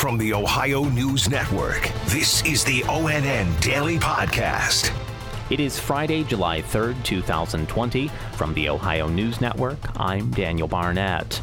From the Ohio News Network, this is the ONN Daily Podcast. It is Friday, July 3rd, 2020. From the Ohio News Network, I'm Daniel Barnett.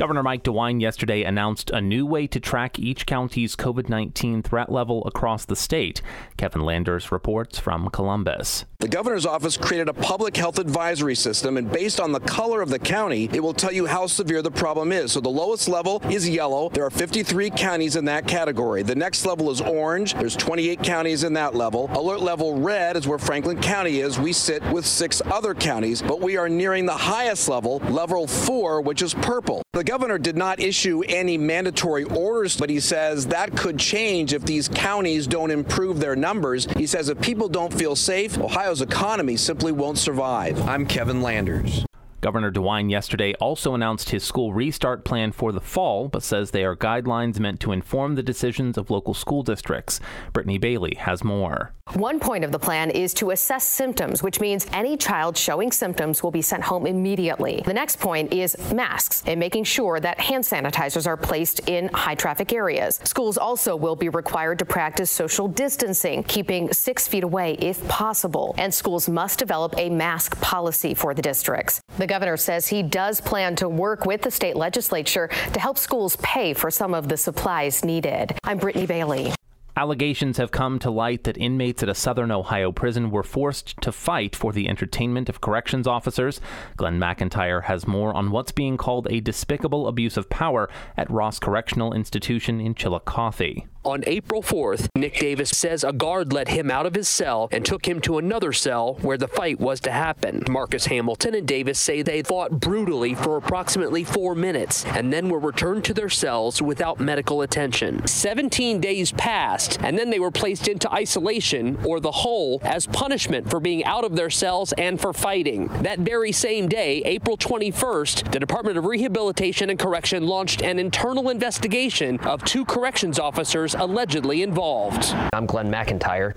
Governor Mike DeWine yesterday announced a new way to track each county's COVID 19 threat level across the state. Kevin Landers reports from Columbus. The governor's office created a public health advisory system, and based on the color of the county, it will tell you how severe the problem is. So the lowest level is yellow. There are 53 counties in that category. The next level is orange. There's 28 counties in that level. Alert level red is where Franklin County is. We sit with six other counties, but we are nearing the highest level, level four, which is purple. The governor did not issue any mandatory orders, but he says that could change if these counties don't improve their numbers. He says if people don't feel safe, Ohio's economy simply won't survive. I'm Kevin Landers. Governor DeWine yesterday also announced his school restart plan for the fall, but says they are guidelines meant to inform the decisions of local school districts. Brittany Bailey has more. One point of the plan is to assess symptoms, which means any child showing symptoms will be sent home immediately. The next point is masks and making sure that hand sanitizers are placed in high traffic areas. Schools also will be required to practice social distancing, keeping six feet away if possible. And schools must develop a mask policy for the districts. The governor says he does plan to work with the state legislature to help schools pay for some of the supplies needed. I'm Brittany Bailey. Allegations have come to light that inmates at a southern Ohio prison were forced to fight for the entertainment of corrections officers. Glenn McIntyre has more on what's being called a despicable abuse of power at Ross Correctional Institution in Chillicothe. On April 4th, Nick Davis says a guard let him out of his cell and took him to another cell where the fight was to happen. Marcus Hamilton and Davis say they fought brutally for approximately four minutes and then were returned to their cells without medical attention. 17 days passed, and then they were placed into isolation or the hole as punishment for being out of their cells and for fighting. That very same day, April 21st, the Department of Rehabilitation and Correction launched an internal investigation of two corrections officers allegedly involved. I'm Glenn McIntyre.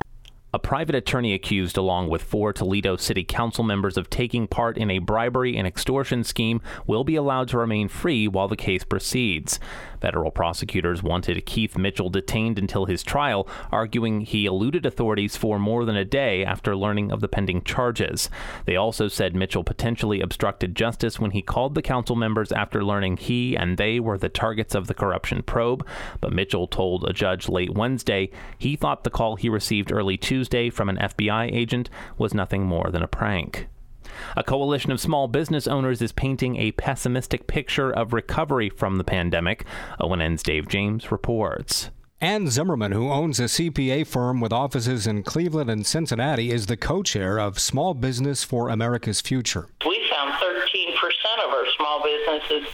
A private attorney accused, along with four Toledo City Council members, of taking part in a bribery and extortion scheme will be allowed to remain free while the case proceeds. Federal prosecutors wanted Keith Mitchell detained until his trial, arguing he eluded authorities for more than a day after learning of the pending charges. They also said Mitchell potentially obstructed justice when he called the council members after learning he and they were the targets of the corruption probe. But Mitchell told a judge late Wednesday he thought the call he received early Tuesday from an FBI agent was nothing more than a prank. A coalition of small business owners is painting a pessimistic picture of recovery from the pandemic. ONN's Dave James reports. Ann Zimmerman, who owns a CPA firm with offices in Cleveland and Cincinnati, is the co chair of Small Business for America's Future. We found 13% of our small businesses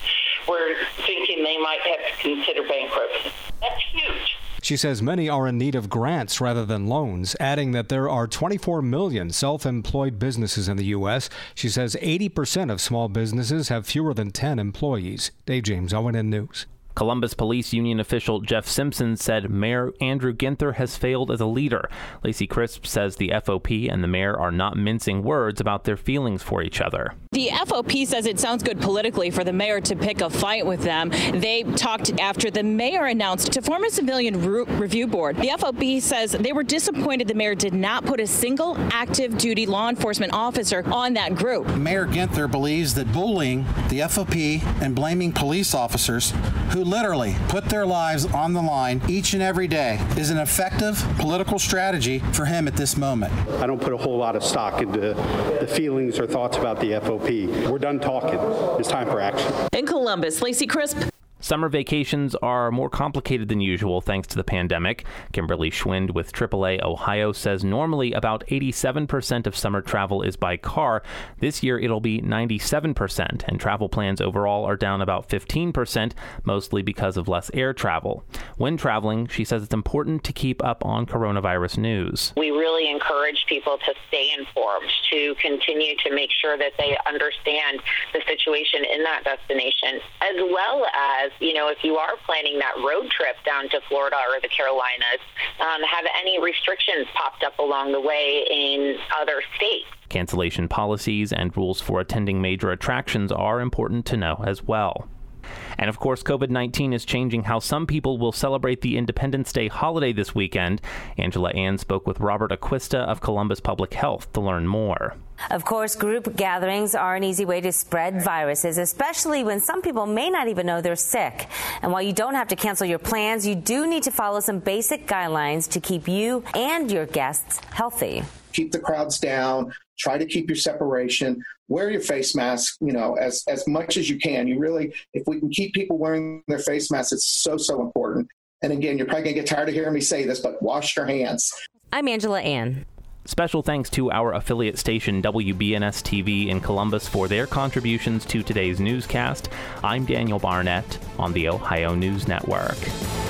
were thinking they might have to consider bankruptcy. That's huge. She says many are in need of grants rather than loans, adding that there are 24 million self employed businesses in the U.S. She says 80% of small businesses have fewer than 10 employees. Dave James, ONN News. Columbus Police Union official Jeff Simpson said Mayor Andrew Ginther has failed as a leader. Lacey Crisp says the FOP and the mayor are not mincing words about their feelings for each other. The FOP says it sounds good politically for the mayor to pick a fight with them. They talked after the mayor announced to form a civilian re- review board. The FOP says they were disappointed the mayor did not put a single active duty law enforcement officer on that group. Mayor Ginther believes that bullying the FOP and blaming police officers who literally put their lives on the line each and every day is an effective political strategy for him at this moment. I don't put a whole lot of stock into the feelings or thoughts about the FOP. We're done talking. It's time for action. In Columbus, Lacey Crisp, Summer vacations are more complicated than usual thanks to the pandemic. Kimberly Schwind with AAA Ohio says normally about 87% of summer travel is by car. This year it'll be 97%, and travel plans overall are down about 15%, mostly because of less air travel. When traveling, she says it's important to keep up on coronavirus news. We really encourage people to stay informed, to continue to make sure that they understand the situation in that destination, as well as you know, if you are planning that road trip down to Florida or the Carolinas, um, have any restrictions popped up along the way in other states? Cancellation policies and rules for attending major attractions are important to know as well. And of course, COVID 19 is changing how some people will celebrate the Independence Day holiday this weekend. Angela An spoke with Robert Aquista of Columbus Public Health to learn more. Of course, group gatherings are an easy way to spread viruses, especially when some people may not even know they're sick. And while you don't have to cancel your plans, you do need to follow some basic guidelines to keep you and your guests healthy. Keep the crowds down, try to keep your separation, wear your face mask, you know, as, as much as you can. You really, if we can keep people wearing their face masks, it's so, so important. And again, you're probably going to get tired of hearing me say this, but wash your hands. I'm Angela An. Special thanks to our affiliate station WBNS TV in Columbus for their contributions to today's newscast. I'm Daniel Barnett on the Ohio News Network.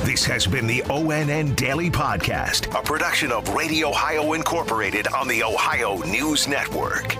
This has been the ONN Daily Podcast, a production of Radio Ohio Incorporated on the Ohio News Network.